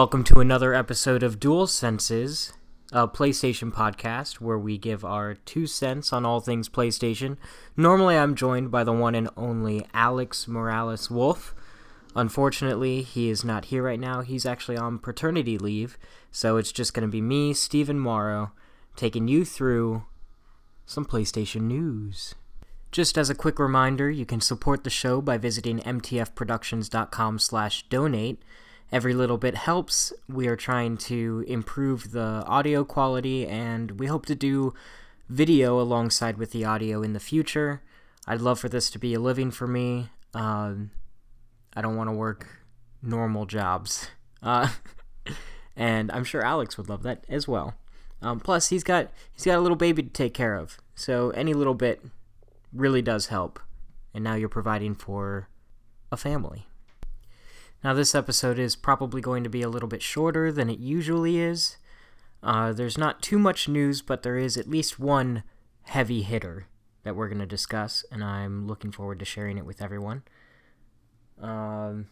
Welcome to another episode of Dual Senses, a PlayStation podcast where we give our two cents on all things PlayStation. Normally, I'm joined by the one and only Alex Morales Wolf. Unfortunately, he is not here right now. He's actually on paternity leave, so it's just going to be me, Stephen Morrow, taking you through some PlayStation news. Just as a quick reminder, you can support the show by visiting mtfproductions.com/donate every little bit helps. We are trying to improve the audio quality, and we hope to do video alongside with the audio in the future. I'd love for this to be a living for me. Um, I don't want to work normal jobs. Uh, and I'm sure Alex would love that as well. Um, plus, he's got he's got a little baby to take care of, so any little bit really does help. And now you're providing for a family. Now, this episode is probably going to be a little bit shorter than it usually is. Uh, there's not too much news, but there is at least one heavy hitter that we're going to discuss, and I'm looking forward to sharing it with everyone. Um,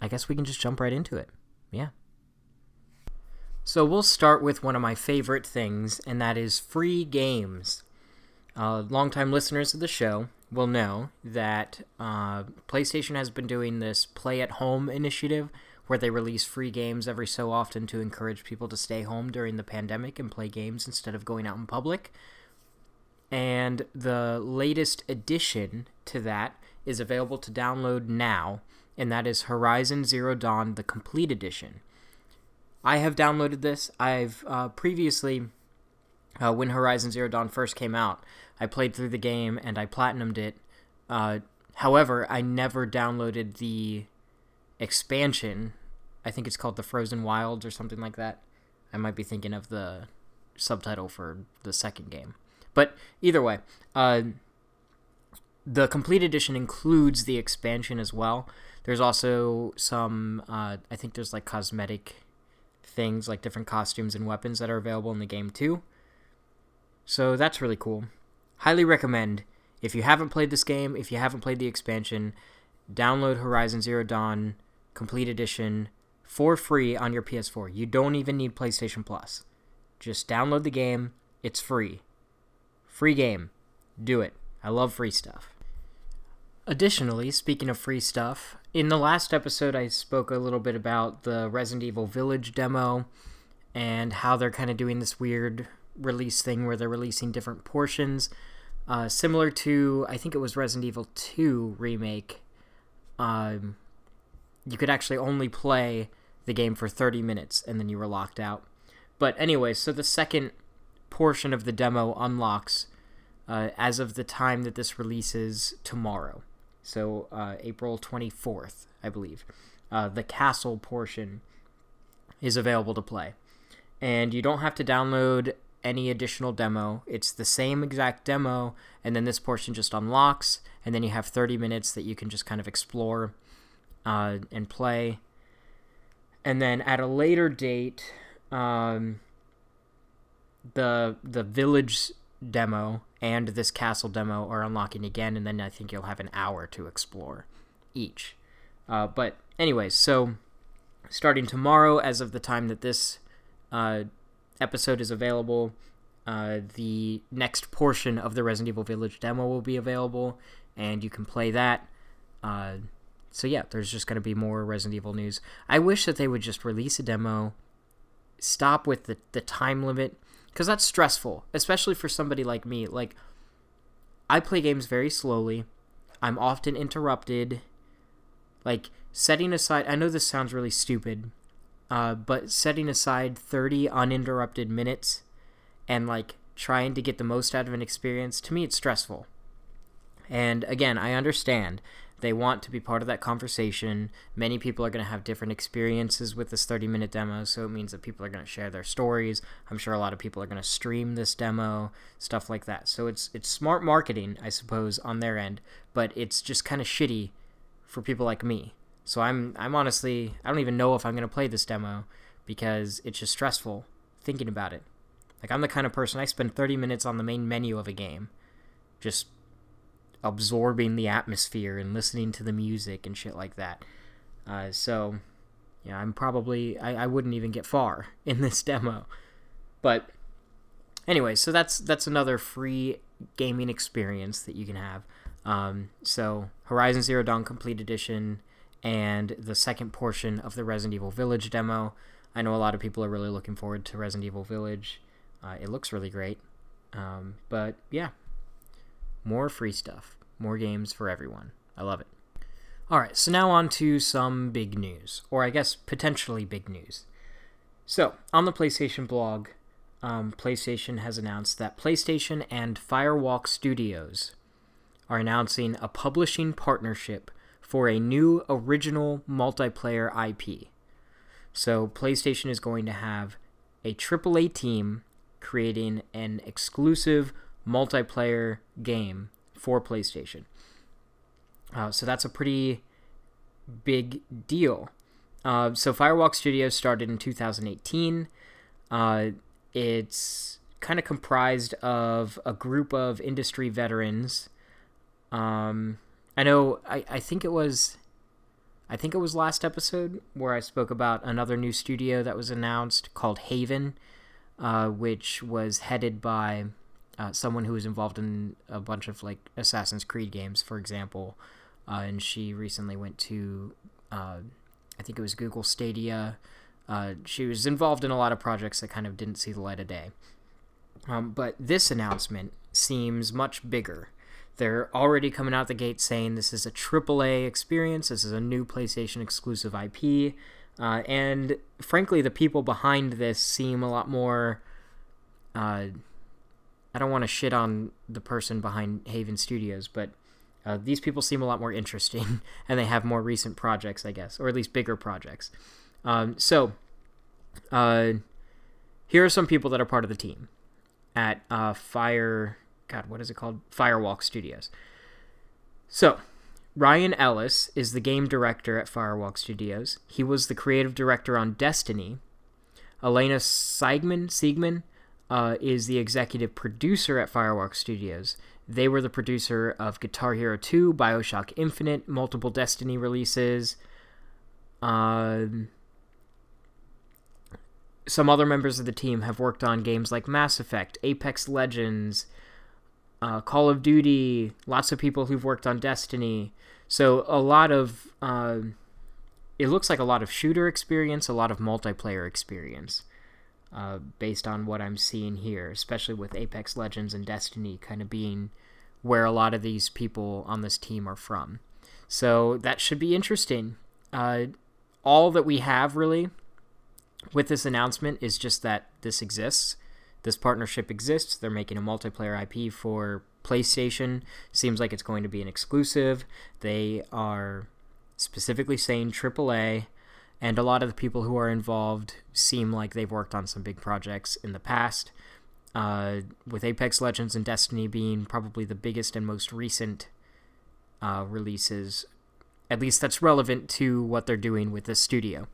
I guess we can just jump right into it. Yeah. So we'll start with one of my favorite things, and that is free games. Uh, longtime listeners of the show will know that uh, PlayStation has been doing this play at home initiative where they release free games every so often to encourage people to stay home during the pandemic and play games instead of going out in public. And the latest addition to that is available to download now, and that is Horizon Zero Dawn, the complete edition. I have downloaded this. I've uh, previously, uh, when Horizon Zero Dawn first came out, I played through the game and I platinumed it. Uh, however, I never downloaded the expansion. I think it's called the Frozen Wilds or something like that. I might be thinking of the subtitle for the second game. But either way, uh, the complete edition includes the expansion as well. There's also some, uh, I think there's like cosmetic things, like different costumes and weapons that are available in the game too. So that's really cool highly recommend if you haven't played this game, if you haven't played the expansion, download Horizon Zero Dawn Complete Edition for free on your PS4. You don't even need PlayStation Plus. Just download the game, it's free. Free game. Do it. I love free stuff. Additionally, speaking of free stuff, in the last episode I spoke a little bit about the Resident Evil Village demo and how they're kind of doing this weird release thing where they're releasing different portions uh, similar to, I think it was Resident Evil 2 remake. Um, you could actually only play the game for 30 minutes and then you were locked out. But anyway, so the second portion of the demo unlocks uh, as of the time that this releases tomorrow. So uh, April 24th, I believe. Uh, the castle portion is available to play. And you don't have to download any additional demo. It's the same exact demo, and then this portion just unlocks, and then you have 30 minutes that you can just kind of explore uh, and play. And then at a later date, um, the the village demo and this castle demo are unlocking again, and then I think you'll have an hour to explore each. Uh, but anyways, so starting tomorrow, as of the time that this uh, episode is available. Uh, the next portion of the Resident Evil Village demo will be available, and you can play that. Uh, so yeah, there's just going to be more Resident Evil news. I wish that they would just release a demo, stop with the, the time limit, because that's stressful, especially for somebody like me. Like, I play games very slowly. I'm often interrupted. Like, setting aside, I know this sounds really stupid, uh, but setting aside 30 uninterrupted minutes and like trying to get the most out of an experience, to me, it's stressful. And again, I understand they want to be part of that conversation. Many people are going to have different experiences with this 30 minute demo, so it means that people are going to share their stories. I'm sure a lot of people are going to stream this demo, stuff like that. So it's it's smart marketing, I suppose, on their end, but it's just kind of shitty for people like me so I'm I'm honestly I don't even know if I'm gonna play this demo because it's just stressful thinking about it. Like I'm the kind of person I spend 30 minutes on the main menu of a game, just absorbing the atmosphere and listening to the music and shit like that. Uh, so yeah, I'm probably I, I wouldn't even get far in this demo. But anyway, so that's that's another free gaming experience that you can have. Um, so Horizon Zero Dawn Complete Edition and the second portion of the Resident Evil Village demo. I know a lot of people are really looking forward to Resident Evil Village. Uh, it looks really great. Um, but yeah, more free stuff, more games for everyone. I love it. All right, so now on to some big news, or I guess potentially big news. So, on the PlayStation blog, um, PlayStation has announced that PlayStation and Firewalk Studios are announcing a publishing partnership for a new original multiplayer IP. So, PlayStation is going to have a AAA team creating an exclusive multiplayer game for PlayStation. Uh, so that's a pretty big deal. Uh, so Firewalk Studios started in 2018. Uh, it's kind of comprised of a group of industry veterans. Um, I know. I, I think it was. I think it was last episode where I spoke about another new studio that was announced called Haven, uh, which was headed by uh, someone who was involved in a bunch of like Assassin's Creed games, for example. Uh, and she recently went to, uh, I think it was Google Stadia. Uh, she was involved in a lot of projects that kind of didn't see the light of day. Um, but this announcement seems much bigger. They're already coming out the gate saying this is a AAA experience, this is a new PlayStation exclusive IP. Uh, and frankly, the people behind this seem a lot more. Uh, I don't want to shit on the person behind Haven Studios, but uh, these people seem a lot more interesting, and they have more recent projects, I guess, or at least bigger projects. Um, so, uh, here are some people that are part of the team at uh, Fire. God, what is it called? Firewalk Studios. So, Ryan Ellis is the game director at Firewalk Studios. He was the creative director on Destiny. Elena Siegman, Siegman uh, is the executive producer at Firewalk Studios. They were the producer of Guitar Hero 2, Bioshock Infinite, multiple Destiny releases. Um, some other members of the team have worked on games like Mass Effect, Apex Legends, uh, Call of Duty, lots of people who've worked on Destiny. So a lot of. Uh, it looks like a lot of shooter experience, a lot of multiplayer experience uh, based on what I'm seeing here, especially with Apex Legends and Destiny kind of being where a lot of these people on this team are from. So that should be interesting. Uh, all that we have really with this announcement is just that this exists. This partnership exists. They're making a multiplayer IP for PlayStation. Seems like it's going to be an exclusive. They are specifically saying AAA and a lot of the people who are involved seem like they've worked on some big projects in the past. Uh, with Apex Legends and Destiny being probably the biggest and most recent uh, releases, at least that's relevant to what they're doing with the studio.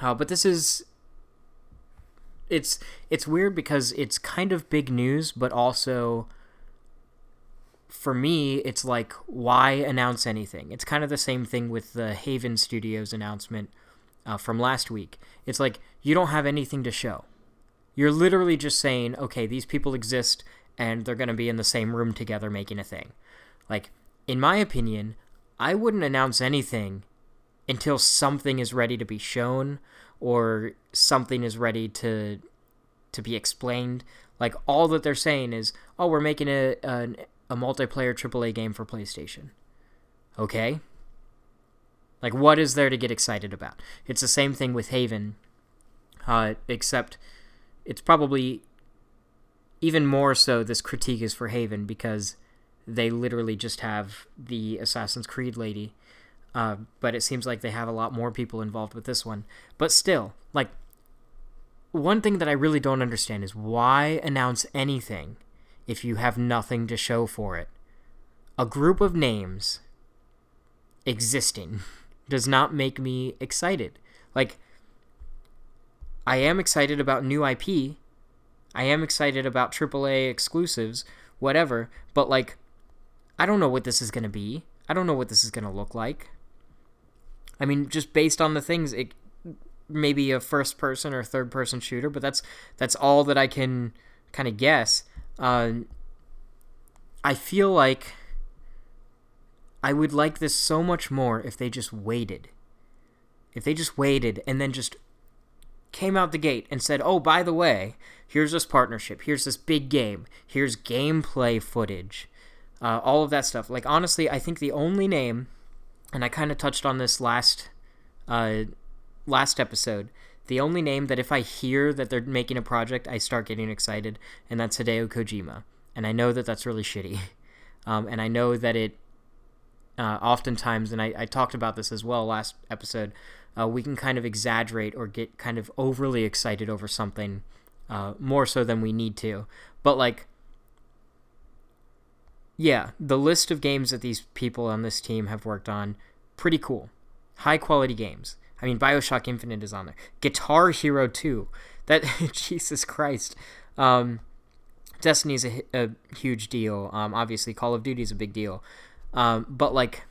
Uh, but this is it's it's weird because it's kind of big news, but also for me, it's like why announce anything? It's kind of the same thing with the Haven Studios announcement uh, from last week. It's like you don't have anything to show. You're literally just saying, okay, these people exist and they're going to be in the same room together making a thing. Like, in my opinion, I wouldn't announce anything until something is ready to be shown or something is ready to to be explained. Like all that they're saying is, "Oh, we're making a a, a multiplayer AAA game for PlayStation." Okay, like, what is there to get excited about? It's the same thing with Haven, uh, except it's probably even more so. This critique is for Haven because they literally just have the Assassin's Creed lady. Uh, but it seems like they have a lot more people involved with this one. But still, like, one thing that I really don't understand is why announce anything if you have nothing to show for it? A group of names existing does not make me excited. Like, I am excited about new IP. I am excited about AAA exclusives, whatever, but like, I don't know what this is going to be. I don't know what this is going to look like. I mean, just based on the things, it maybe a first person or third person shooter, but that's that's all that I can kind of guess. Uh, I feel like I would like this so much more if they just waited. If they just waited and then just came out the gate and said, "Oh, by the way, here's this partnership. Here's this big game. Here's gameplay footage." Uh, all of that stuff. Like honestly, I think the only name, and I kind of touched on this last uh, last episode. The only name that if I hear that they're making a project, I start getting excited, and that's Hideo Kojima. And I know that that's really shitty. Um, and I know that it uh, oftentimes, and I, I, talked about this as well last episode, uh, we can kind of exaggerate or get kind of overly excited over something uh, more so than we need to. But, like, yeah, the list of games that these people on this team have worked on, pretty cool. High quality games. I mean, Bioshock Infinite is on there. Guitar Hero 2. That, Jesus Christ. Um, Destiny's a, a huge deal. Um, obviously, Call of Duty is a big deal. Um, but, like,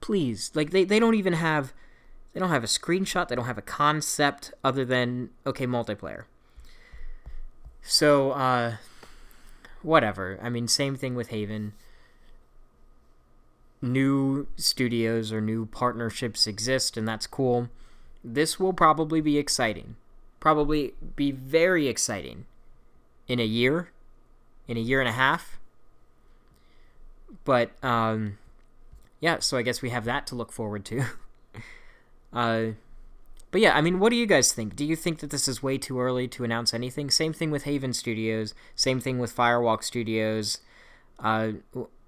please. Like, they, they don't even have. They don't have a screenshot. They don't have a concept other than, okay, multiplayer. So, uh, whatever. I mean, same thing with Haven new studios or new partnerships exist, and that's cool. This will probably be exciting. Probably be very exciting in a year, in a year and a half. But, um, yeah, so I guess we have that to look forward to. uh, but yeah, I mean, what do you guys think? Do you think that this is way too early to announce anything? Same thing with Haven Studios, same thing with Firewalk Studios. Uh,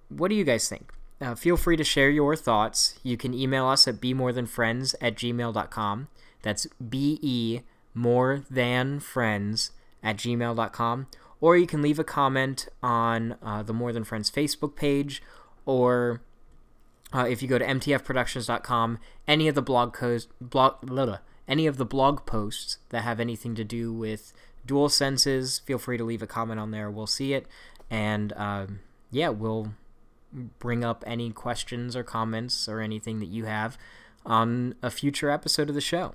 what do you guys think? Uh, feel free to share your thoughts. You can email us at be more than friends at gmail.com. That's B E more than friends at gmail.com. Or you can leave a comment on uh, the More Than Friends Facebook page, or uh, if you go to mtfproductions.com, any of the blog posts, blog, any of the blog posts that have anything to do with dual senses, feel free to leave a comment on there. We'll see it, and um, yeah, we'll bring up any questions or comments or anything that you have on a future episode of the show.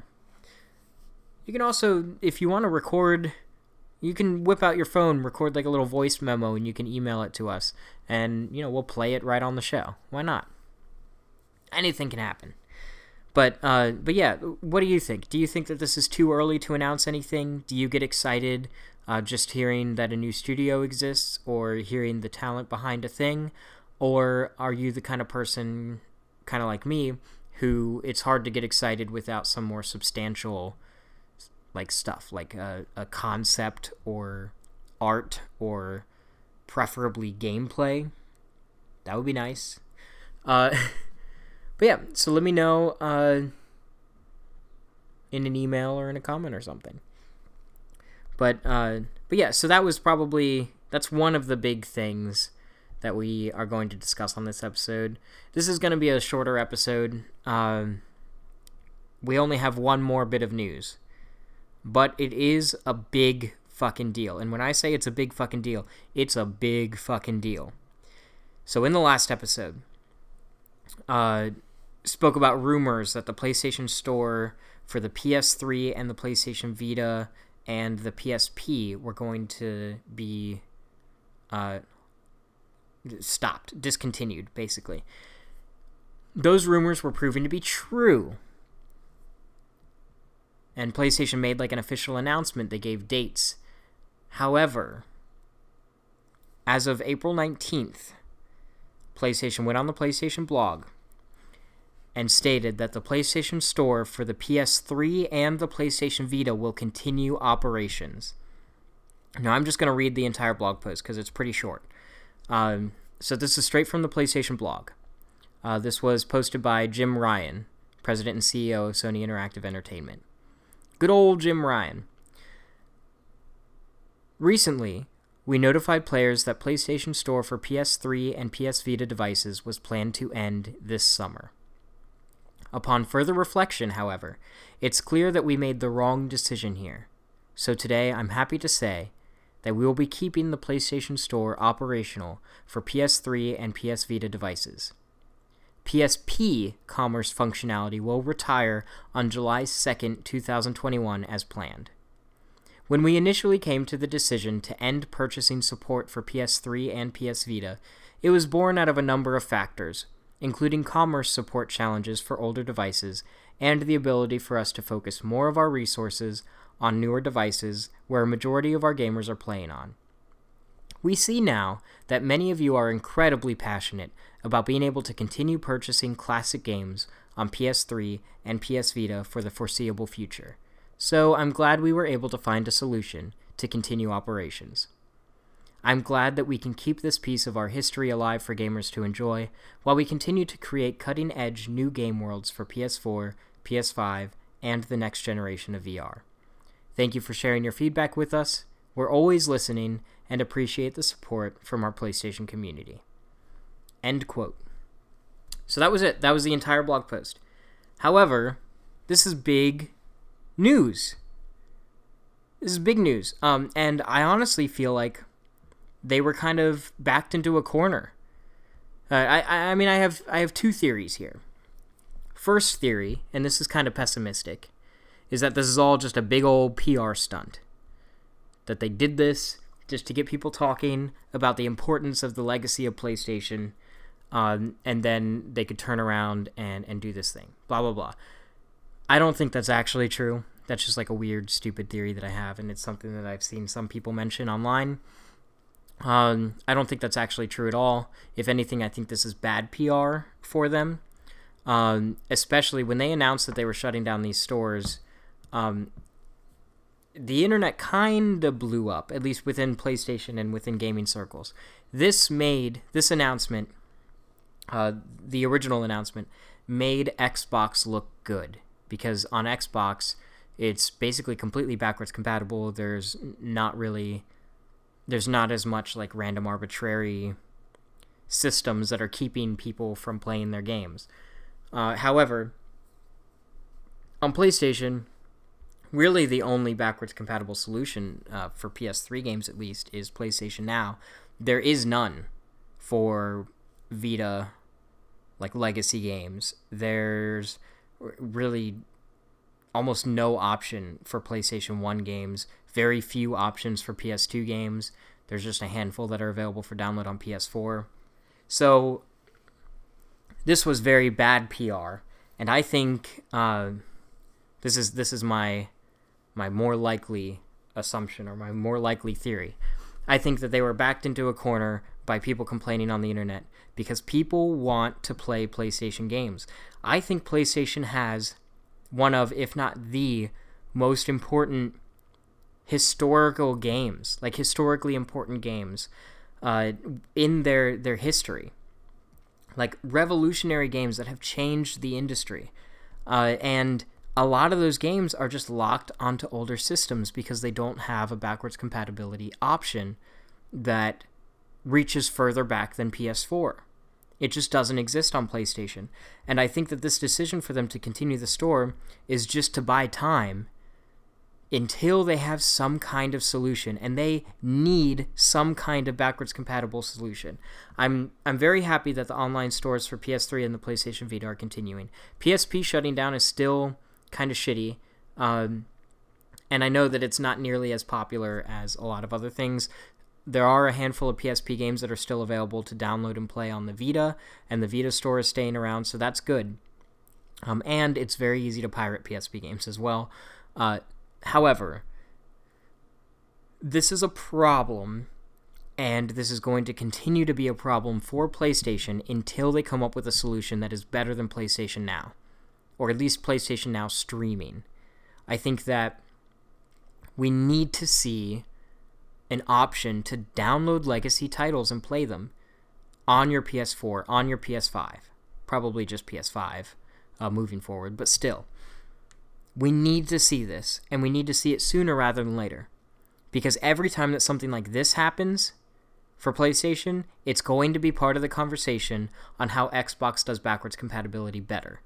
You can also, if you want to record, you can whip out your phone, record like a little voice memo, and you can email it to us. And, you know, we'll play it right on the show. Why not? Anything can happen. But, uh, but yeah, what do you think? Do you think that this is too early to announce anything? Do you get excited uh, just hearing that a new studio exists or hearing the talent behind a thing? Or are you the kind of person, kind of like me, who it's hard to get excited without some more substantial like stuff, like a, a concept or art or preferably gameplay? That would be nice. Uh, but yeah, so let me know uh, in an email or in a comment or something. But uh, but yeah, so that was probably that's one of the big things that we are going to discuss on this episode. This is going to be a shorter episode. Um, we only have one more bit of news, but it is a big fucking deal. And when I say it's a big fucking deal, it's a big fucking deal. So in the last episode, uh, spoke about rumors that the PlayStation Store for the PS3 and the PlayStation Vita and the PSP were going to be uh, stopped, discontinued, basically. Those rumors were proven to be true. And PlayStation made like an official announcement. They gave dates. However, as of April 19th, PlayStation went on the PlayStation blog and stated that the PlayStation Store for the PS3 and the PlayStation Vita will continue operations. Now, I'm just going to read the entire blog post because it's pretty short. Um, so this is straight from the PlayStation blog. Uh, this was posted by Jim Ryan, president and CEO of Sony Interactive Entertainment. Good old Jim Ryan. Recently, we notified players that PlayStation Store for PS3 and PS Vita devices was planned to end this summer. Upon further reflection, however, it's clear that we made the wrong decision here. So today, I'm happy to say that we will be keeping the PlayStation Store operational for PS3 and PS Vita devices. PSP commerce functionality will retire on July 2nd, 2021, as planned. When we initially came to the decision to end purchasing support for PS3 and PS Vita, it was born out of a number of factors, including commerce support challenges for older devices and the ability for us to focus more of our resources on newer devices where a majority of our gamers are playing on. We see now that many of you are incredibly passionate about being able to continue purchasing classic games on PS3 and PS Vita for the foreseeable future. So I'm glad we were able to find a solution to continue operations. I'm glad that we can keep this piece of our history alive for gamers to enjoy while we continue to create cutting edge new game worlds for PS4, PS5, and the next generation of VR. Thank you for sharing your feedback with us. We're always listening and appreciate the support from our PlayStation community. End quote. So that was it. That was the entire blog post. However, this is big news. This is big news. Um, and I honestly feel like they were kind of backed into a corner. Uh, I, I mean, I have I have two theories here. First theory, and this is kind of pessimistic, is that this is all just a big old PR stunt. That they did this just to get people talking about the importance of the legacy of PlayStation, um, and then they could turn around and, and do this thing. Blah, blah, blah. I don't think that's actually true. That's just like a weird, stupid theory that I have, and it's something that I've seen some people mention online. Um, I don't think that's actually true at all. If anything, I think this is bad PR for them. Um, especially when they announced that they were shutting down these stores. Um, the internet kind of blew up, at least within PlayStation and within gaming circles. This made this announcement, uh, the original announcement, made Xbox look good because on Xbox, it's basically completely backwards compatible. There's not really there's not as much like random arbitrary systems that are keeping people from playing their games. Uh, however, on PlayStation, really the only backwards compatible solution uh, for PS3 games, at least, is PlayStation Now. There is none for Vita, like legacy games. There's really almost no option for PlayStation 1 games very few options for PS2 games. There's just a handful that are available for download on PS4. So this was very bad PR, and I think uh, this is this is my my more likely assumption or my more likely theory. I think that they were backed into a corner by people complaining on the internet because people want to play PlayStation games. I think PlayStation has one of, if not the most important historical games, like historically important games, uh, in their their history, like revolutionary games that have changed the industry, uh, and a lot of those games are just locked onto older systems because they don't have a backwards compatibility option that reaches further back than PS4. It just doesn't exist on PlayStation. And I think that this decision for them to continue the store is just to buy time until they have some kind of solution and they need some kind of backwards compatible solution. I'm I'm very happy that the online stores for PS3 and the PlayStation Vita are continuing. PSP shutting down is still kind of shitty. Um, and I know that it's not nearly as popular as a lot of other things. There are a handful of PSP games that are still available to download and play on the Vita, and the Vita store is staying around, so that's good. Um, and it's very easy to pirate PSP games as well. Uh, However, this is a problem, and this is going to continue to be a problem for PlayStation until they come up with a solution that is better than PlayStation Now, or at least PlayStation Now streaming. I think that we need to see an option to download legacy titles and play them on your PS4, on your PS5. Probably just PS5 uh, moving forward, but still. We need to see this, and we need to see it sooner rather than later. Because every time that something like this happens for PlayStation, it's going to be part of the conversation on how Xbox does backwards compatibility better,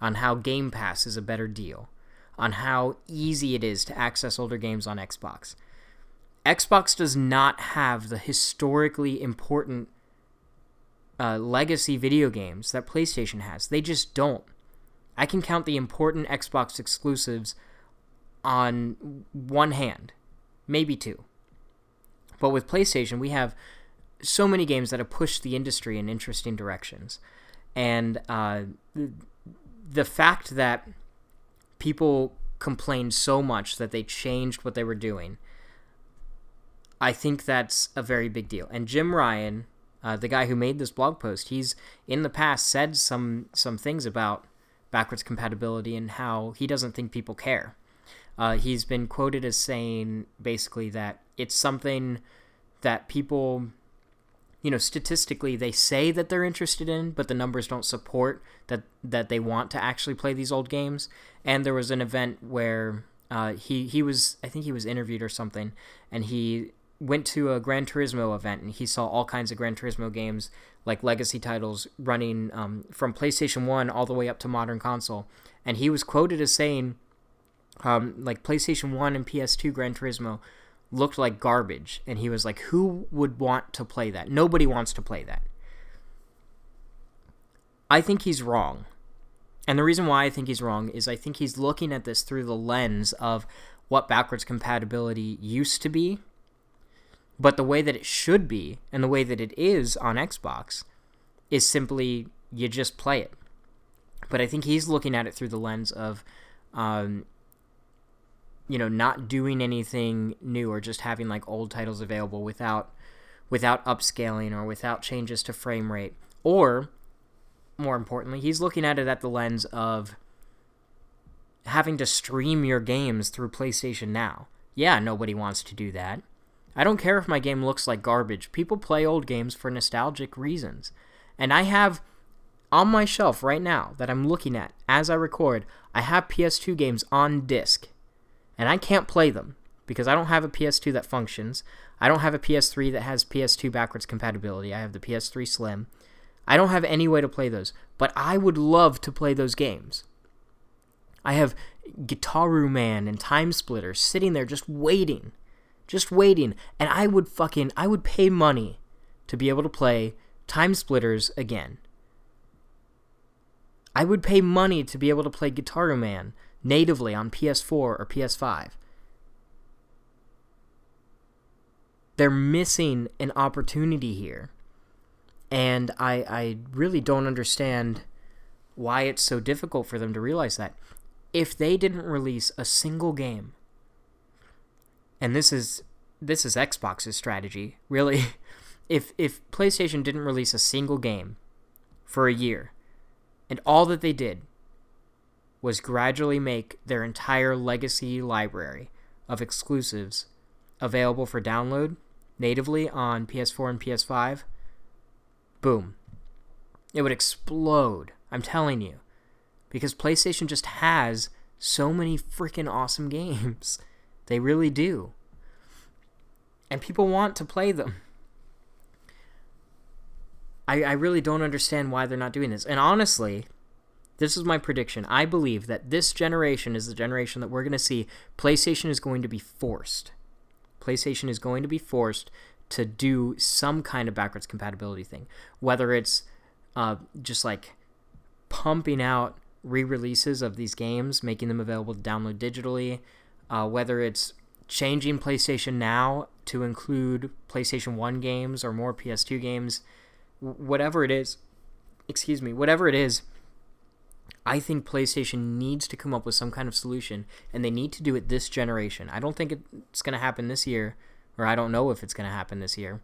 on how Game Pass is a better deal, on how easy it is to access older games on Xbox. Xbox does not have the historically important uh, legacy video games that PlayStation has. They just don't. I can count the important Xbox exclusives on one hand, maybe two. But with PlayStation, we have so many games that have pushed the industry in interesting directions. And uh, the fact that people complained so much that they changed what they were doing, I think that's a very big deal. And Jim Ryan, uh, the guy who made this blog post, he's in the past said some some things about backwards compatibility and how he doesn't think people care. Uh, he's been quoted as saying basically that it's something that people you know, statistically they say that they're interested in, but the numbers don't support that that they want to actually play these old games. And there was an event where uh, he he was I think he was interviewed or something, and he went to a Gran Turismo event and he saw all kinds of Gran Turismo games like legacy titles running um, from PlayStation One all the way up to modern console, and he was quoted as saying, um, like PlayStation One and PS2 Gran Turismo looked like garbage. And he was like who would want to play that? Nobody wants to play that. I think he's wrong. And the reason why i think he's wrong is i think he's looking at this through the lens of what backwards compatibility used to be but the way that it should be and the way that it is on xbox is simply you just play it. But i think he's looking at it through the lens of um, you know not doing anything new or just having like old titles available without without upscaling or without changes to frame rate. Or more importantly he's looking at it at the lens of having to stream your games through PlayStation Now. Yeah nobody wants to do that I don't care if my game looks like garbage people play old games for nostalgic reasons and I have on my shelf right now that I'm looking at as I record I have PS2 games on disc and I can't play them because I don't have a PS2 that functions. I don't have a PS3 that has PS2 backwards compatibility. I have the PS3 Slim. I don't have any way to play those, but I would love to play those games. I have Gitaroo Man and Time Splitter sitting there just waiting, just waiting, and I would fucking I would pay money to be able to play Time Splitters again. I would pay money to be able to play Gitaroo Man natively on PS4 or PS5. They're missing an opportunity here. And I, I really don't understand why it's so difficult for them to realize that. If they didn't release a single game, and this is this is Xbox's strategy, really, if if PlayStation didn't release a single game for a year, and all that they did was gradually make their entire legacy library of exclusives available for download natively on PS4 and PS5, boom. It would explode. I'm telling you. Because PlayStation just has so many freaking awesome games. They really do. And people want to play them. I, I really don't understand why they're not doing this. And honestly, this is my prediction. I believe that this generation is the generation that we're going to see PlayStation is going to be forced. PlayStation is going to be forced to do some kind of backwards compatibility thing, whether it's uh, just like pumping out re-releases of these games, making them available to download digitally, uh, whether it's changing PlayStation Now to include PlayStation 1 games or more PS2 games, whatever it is, excuse me, whatever it is, I think PlayStation needs to come up with some kind of solution, and they need to do it this generation. I don't think it's going to happen this year, or I don't know if it's going to happen this year.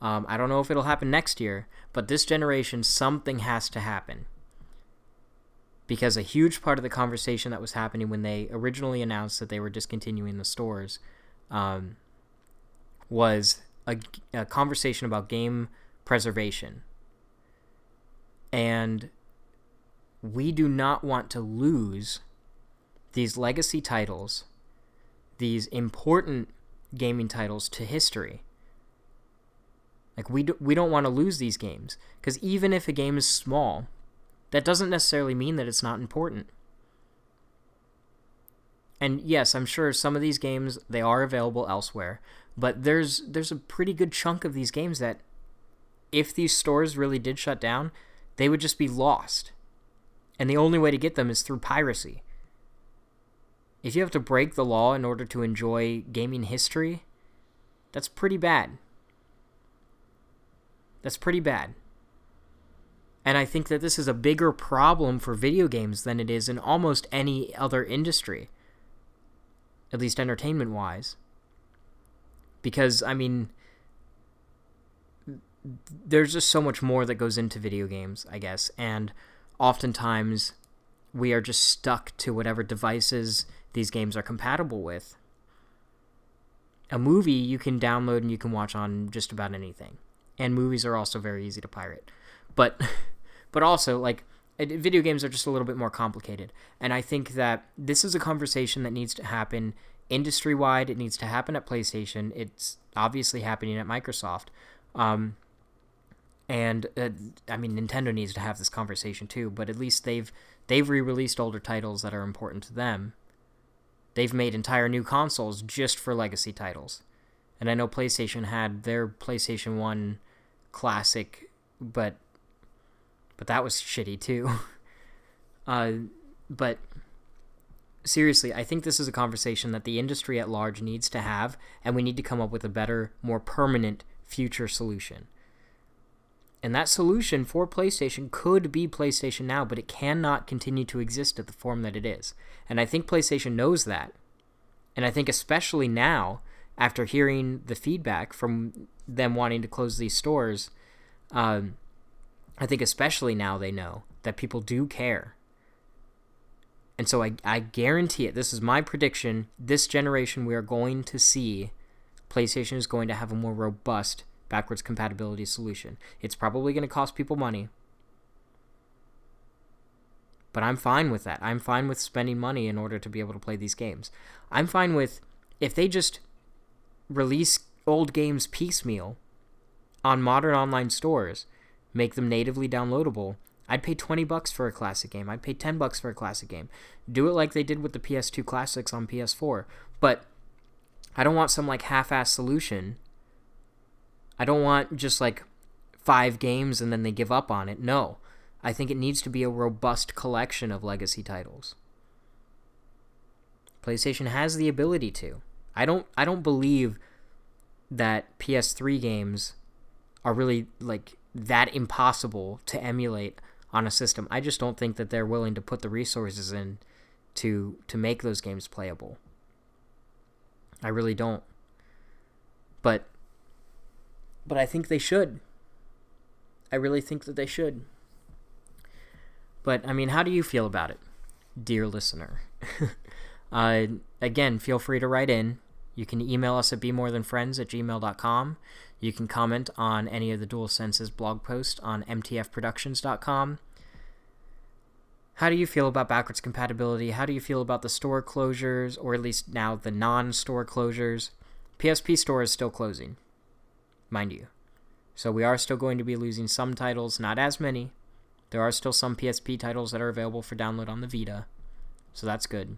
Um, I don't know if it'll happen next year, but this generation, something has to happen. Because a huge part of the conversation that was happening when they originally announced that they were discontinuing the stores um, was a, a conversation about game preservation. And we do not want to lose these legacy titles, these important gaming titles to history. Like we do, we don't want to lose these games because even if a game is small, that doesn't necessarily mean that it's not important. And yes, I'm sure some of these games they are available elsewhere, but there's there's a pretty good chunk of these games that if these stores really did shut down, they would just be lost. And the only way to get them is through piracy. If you have to break the law in order to enjoy gaming history, that's pretty bad. That's pretty bad. And I think that this is a bigger problem for video games than it is in almost any other industry, at least entertainment wise. Because, I mean, there's just so much more that goes into video games, I guess. And oftentimes we are just stuck to whatever devices these games are compatible with. A movie you can download and you can watch on just about anything. And movies are also very easy to pirate. But but also like video games are just a little bit more complicated. And I think that this is a conversation that needs to happen industry wide. It needs to happen at PlayStation. It's obviously happening at Microsoft. Um, and uh, I mean Nintendo needs to have this conversation too. But at least they've they've re-released older titles that are important to them. They've made entire new consoles just for legacy titles, and I know PlayStation had their PlayStation One classic, but but that was shitty too. uh, but seriously, I think this is a conversation that the industry at large needs to have, and we need to come up with a better, more permanent future solution. And that solution for PlayStation could be PlayStation Now, but it cannot continue to exist at the form that it is. And I think PlayStation knows that. And I think especially now, after hearing the feedback from them wanting to close these stores, um, I think especially now they know that people do care. And so I, I guarantee it, this is my prediction, this generation we are going to see PlayStation is going to have a more robust backwards compatibility solution. It's probably going to cost people money. But I'm fine with that. I'm fine with spending money in order to be able to play these games. I'm fine with if they just release old games piecemeal on modern online stores, make them natively downloadable. I'd pay 20 bucks for a classic game. I'd pay 10 bucks for a classic game. Do it like they did with the PS2 classics on PS4. But I don't want some like half-ass solution I don't want just like five games and then they give up on it. No. I think it needs to be a robust collection of legacy titles. PlayStation has the ability to. I don't I don't believe that PS3 games are really like that impossible to emulate on a system. I just don't think that they're willing to put the resources in to to make those games playable. I really don't. But but I think they should. I really think that they should. But, I mean, how do you feel about it, dear listener? uh, again, feel free to write in. You can email us at bemorethanfriends at gmail.com. You can comment on any of the Dual Senses blog posts on mtfproductions.com. How do you feel about backwards compatibility? How do you feel about the store closures, or at least now the non store closures? PSP Store is still closing mind you. So we are still going to be losing some titles, not as many. There are still some PSP titles that are available for download on the Vita, so that's good.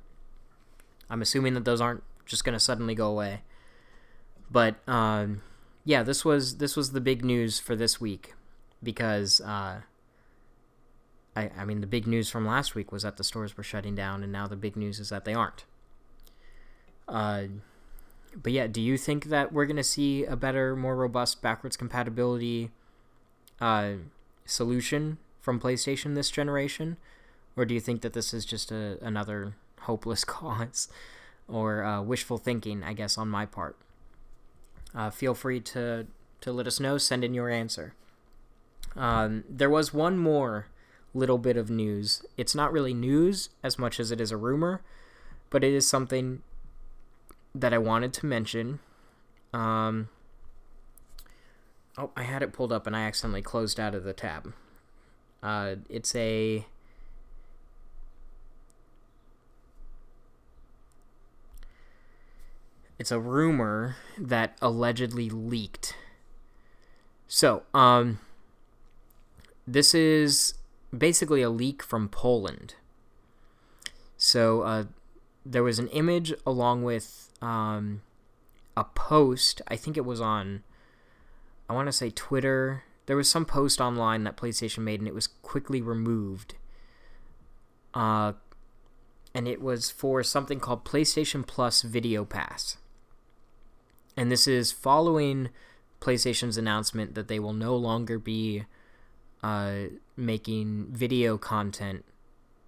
I'm assuming that those aren't just to suddenly go away. But um, yeah, this was this was the big news for this week because uh, I I mean the big news from last week was that the stores were shutting down, and now the big news is that they aren't. Uh, but yeah, do you think that we're to see a better, more robust backwards compatibility uh, solution from PlayStation this generation? Or do you think that this is just a, another hopeless cause or uh, wishful thinking, I guess, on my part? Uh, feel free to, to let us know, send in your answer. Um, there was one more little bit of news. It's not really news as much as it is a rumor, but it is something that I wanted to mention. Um, oh, I had it pulled up and I accidentally closed out of the tab. Uh, it's a. It's a rumor that allegedly leaked. So, um, this is basically a leak from Poland. So, uh, there was an image along with um, a post. I think it was on, I want to say Twitter there was some post online that PlayStation made, and it was quickly removed. Uh, and it was for something called PlayStation Plus Video Pass. And this is following PlayStation's announcement that they will no longer be uh, making video content,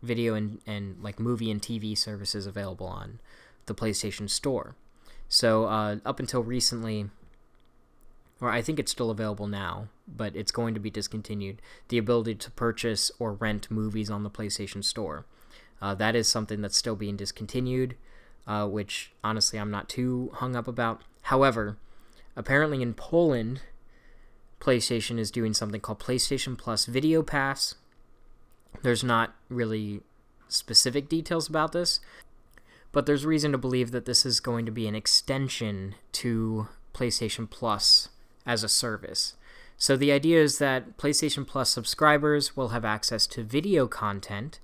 video and, and like movie and TV services available on the PlayStation Store. So uh, up until recently, or I think it's still available now, but it's going to be discontinued. The ability to purchase or rent movies on the PlayStation Store. Uh, that is something that's still being discontinued, uh, which honestly I'm not too hung up about. However, apparently in Poland, PlayStation is doing something called PlayStation Plus Video Pass. There's not really specific details about this, but there's reason to believe that this is going to be an extension to PlayStation Plus as a service. So the idea is that PlayStation Plus subscribers will have access to video content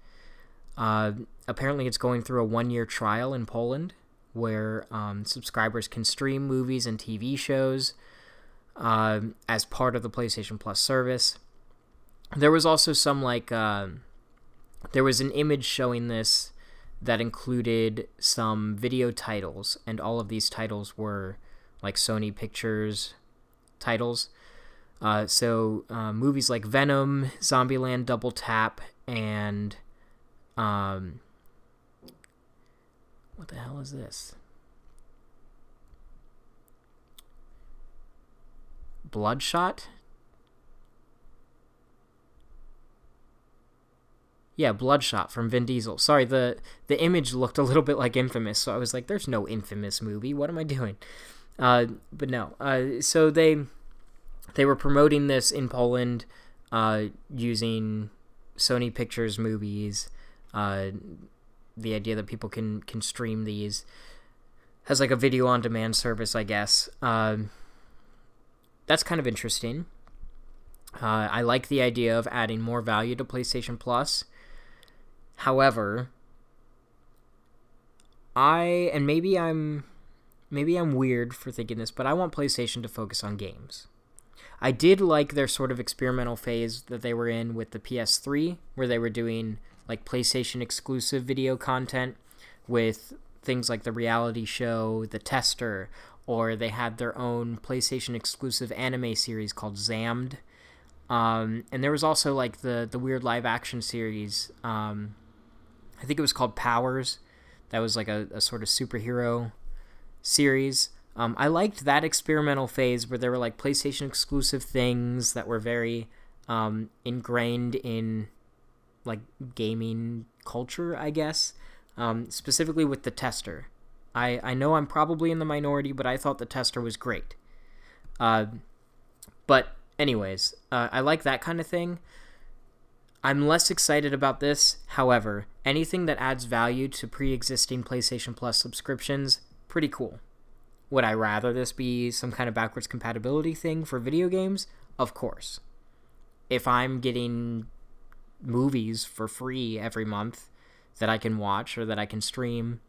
uh, apparently, it's going through a one year trial in Poland where um, subscribers can stream movies and TV shows uh, as part of the PlayStation Plus service. There was also some like uh, there was an image showing this that included some video titles, and all of these titles were like Sony Pictures titles. Uh, so uh, movies like Venom, Zombieland, Double Tap, and um, what the hell is this? Bloodshot? Yeah, Bloodshot from Vin Diesel. Sorry, the the image looked a little bit like Infamous, so I was like, "There's no Infamous movie. What am I doing?" Uh, but no. Uh, so they they were promoting this in Poland uh, using Sony Pictures movies uh, the idea that people can can stream these as like a video on demand service, I guess. Uh, that's kind of interesting. Uh, I like the idea of adding more value to PlayStation Plus. However, I and maybe I'm maybe I'm weird for thinking this, but I want PlayStation to focus on games. I did like their sort of experimental phase that they were in with the PS3, where they were doing like PlayStation exclusive video content with things like the reality show, The Tester, or they had their own PlayStation exclusive anime series called Zammed. Um, and there was also like the the weird live action series. Um, I think it was called Powers. That was like a, a sort of superhero series. Um, I liked that experimental phase where there were like PlayStation exclusive things that were very um, ingrained in like gaming culture, I guess. Um, specifically with the tester. I, I know I'm probably in the minority, but I thought the tester was great. Uh, but, anyways, uh, I like that kind of thing. I'm less excited about this. However, anything that adds value to pre existing PlayStation Plus subscriptions, pretty cool. Would I rather this be some kind of backwards compatibility thing for video games? Of course. If I'm getting movies for free every month that I can watch or that I can stream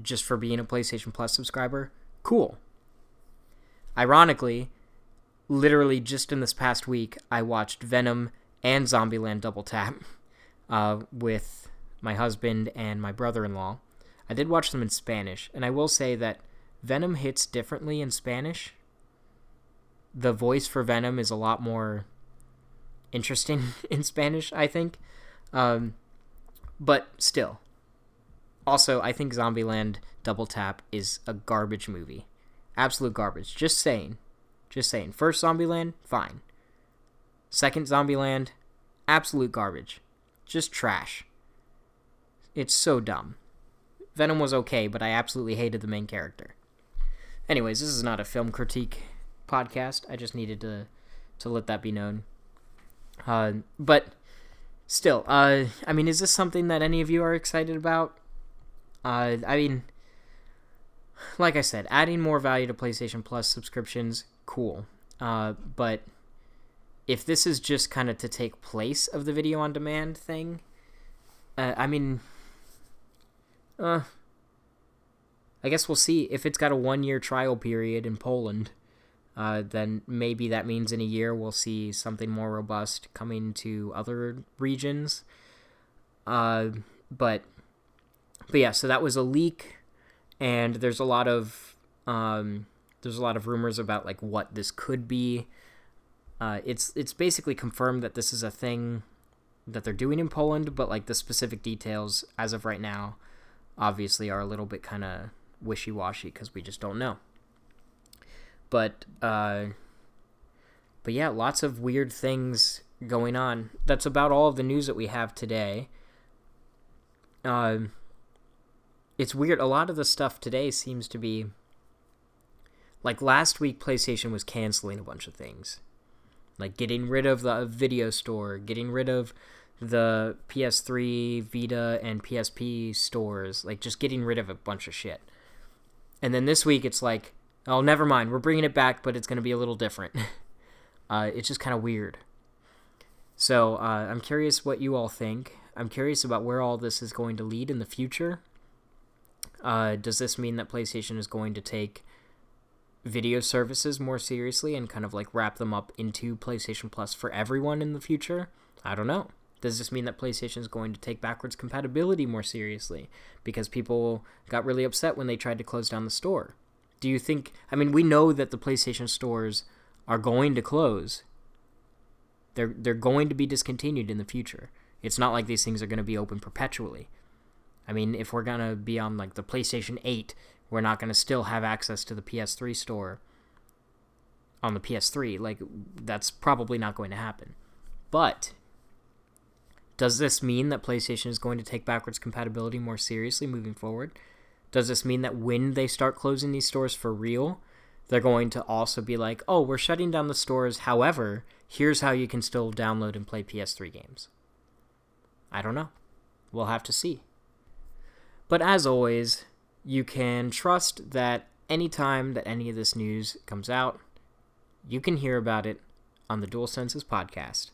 just for being a PlayStation Plus subscriber, cool. Ironically, literally just in this past week, I watched Venom and Zombieland Double Tap uh, with my husband and my brother in law. I did watch them in Spanish, and I will say that Venom hits differently in Spanish. The voice for Venom is a lot more interesting in Spanish, I think. Um, but still. Also, I think Zombieland Double Tap is a garbage movie. Absolute garbage. Just saying. Just saying. First Zombieland, fine. Second Zombieland, absolute garbage. Just trash. It's so dumb. Venom was okay, but I absolutely hated the main character. Anyways, this is not a film critique podcast. I just needed to to let that be known. Uh, but still, uh, I mean, is this something that any of you are excited about? Uh, I mean, like I said, adding more value to PlayStation Plus subscriptions, cool. Uh, but if this is just kind of to take place of the video on demand thing, uh, I mean, uh, I guess we'll see if it's got a one year trial period in Poland. Uh, then maybe that means in a year we'll see something more robust coming to other regions. Uh, but but yeah, so that was a leak, and there's a lot of um, there's a lot of rumors about like what this could be. Uh, it's it's basically confirmed that this is a thing that they're doing in Poland, but like the specific details as of right now, obviously are a little bit kind of wishy washy because we just don't know. But uh, but yeah, lots of weird things going on. That's about all of the news that we have today. Uh, it's weird. A lot of the stuff today seems to be like last week. PlayStation was canceling a bunch of things, like getting rid of the video store, getting rid of the PS3, Vita, and PSP stores, like just getting rid of a bunch of shit. And then this week it's like, oh, never mind, we're bringing it back, but it's going to be a little different. uh, it's just kind of weird. So uh, I'm curious what you all think. I'm curious about where all this is going to lead in the future. Uh, does this mean that PlayStation is going to take video services more seriously and kind of like wrap them up into PlayStation Plus for everyone in the future? I don't know. Does this mean that PlayStation is going to take backwards compatibility more seriously because people got really upset when they tried to close down the store? Do you think I mean we know that the PlayStation stores are going to close. They're they're going to be discontinued in the future. It's not like these things are going to be open perpetually. I mean, if we're going to be on like the PlayStation 8, we're not going to still have access to the PS3 store on the PS3. Like that's probably not going to happen. But does this mean that PlayStation is going to take backwards compatibility more seriously moving forward? Does this mean that when they start closing these stores for real, they're going to also be like, oh, we're shutting down the stores. However, here's how you can still download and play PS3 games? I don't know. We'll have to see. But as always, you can trust that anytime that any of this news comes out, you can hear about it on the Dual Senses podcast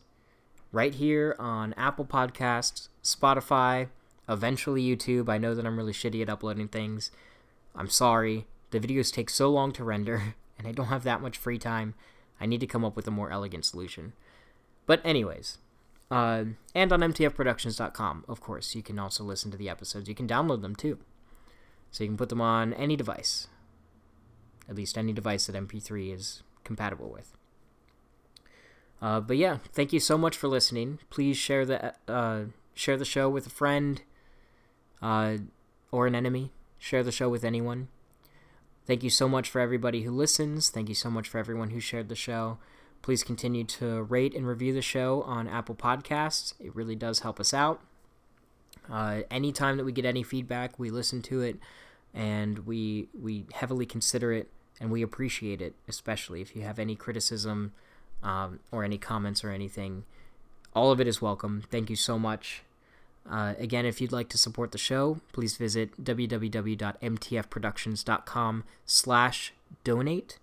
right here on Apple Podcasts, Spotify, eventually YouTube. I know that I'm really shitty at uploading things. I'm sorry. The videos take so long to render, and I don't have that much free time. I need to come up with a more elegant solution. But, anyways, uh, and on MTFProductions.com, of course, you can also listen to the episodes. You can download them too. So you can put them on any device, at least any device that MP3 is compatible with. Uh, but yeah, thank you so much for listening. Please share the uh, share the show with a friend uh, or an enemy. Share the show with anyone. Thank you so much for everybody who listens. Thank you so much for everyone who shared the show. Please continue to rate and review the show on Apple Podcasts. It really does help us out. Uh, anytime that we get any feedback, we listen to it and we we heavily consider it and we appreciate it, especially if you have any criticism um, or any comments or anything. All of it is welcome. Thank you so much. Uh, again, if you'd like to support the show, please visit www.mtfproductions.com slash donate.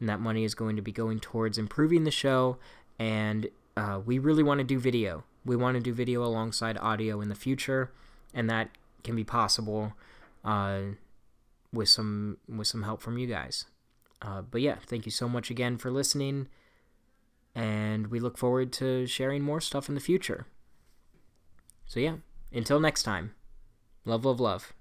And that money is going to be going towards improving the show. And uh, we really want to do video. We want to do video alongside audio in the future. And that can be possible uh, with some with some help from you guys. Uh, but yeah, thank you so much again for listening and we look forward to sharing more stuff in the future. So, yeah, until next time, love, love, love.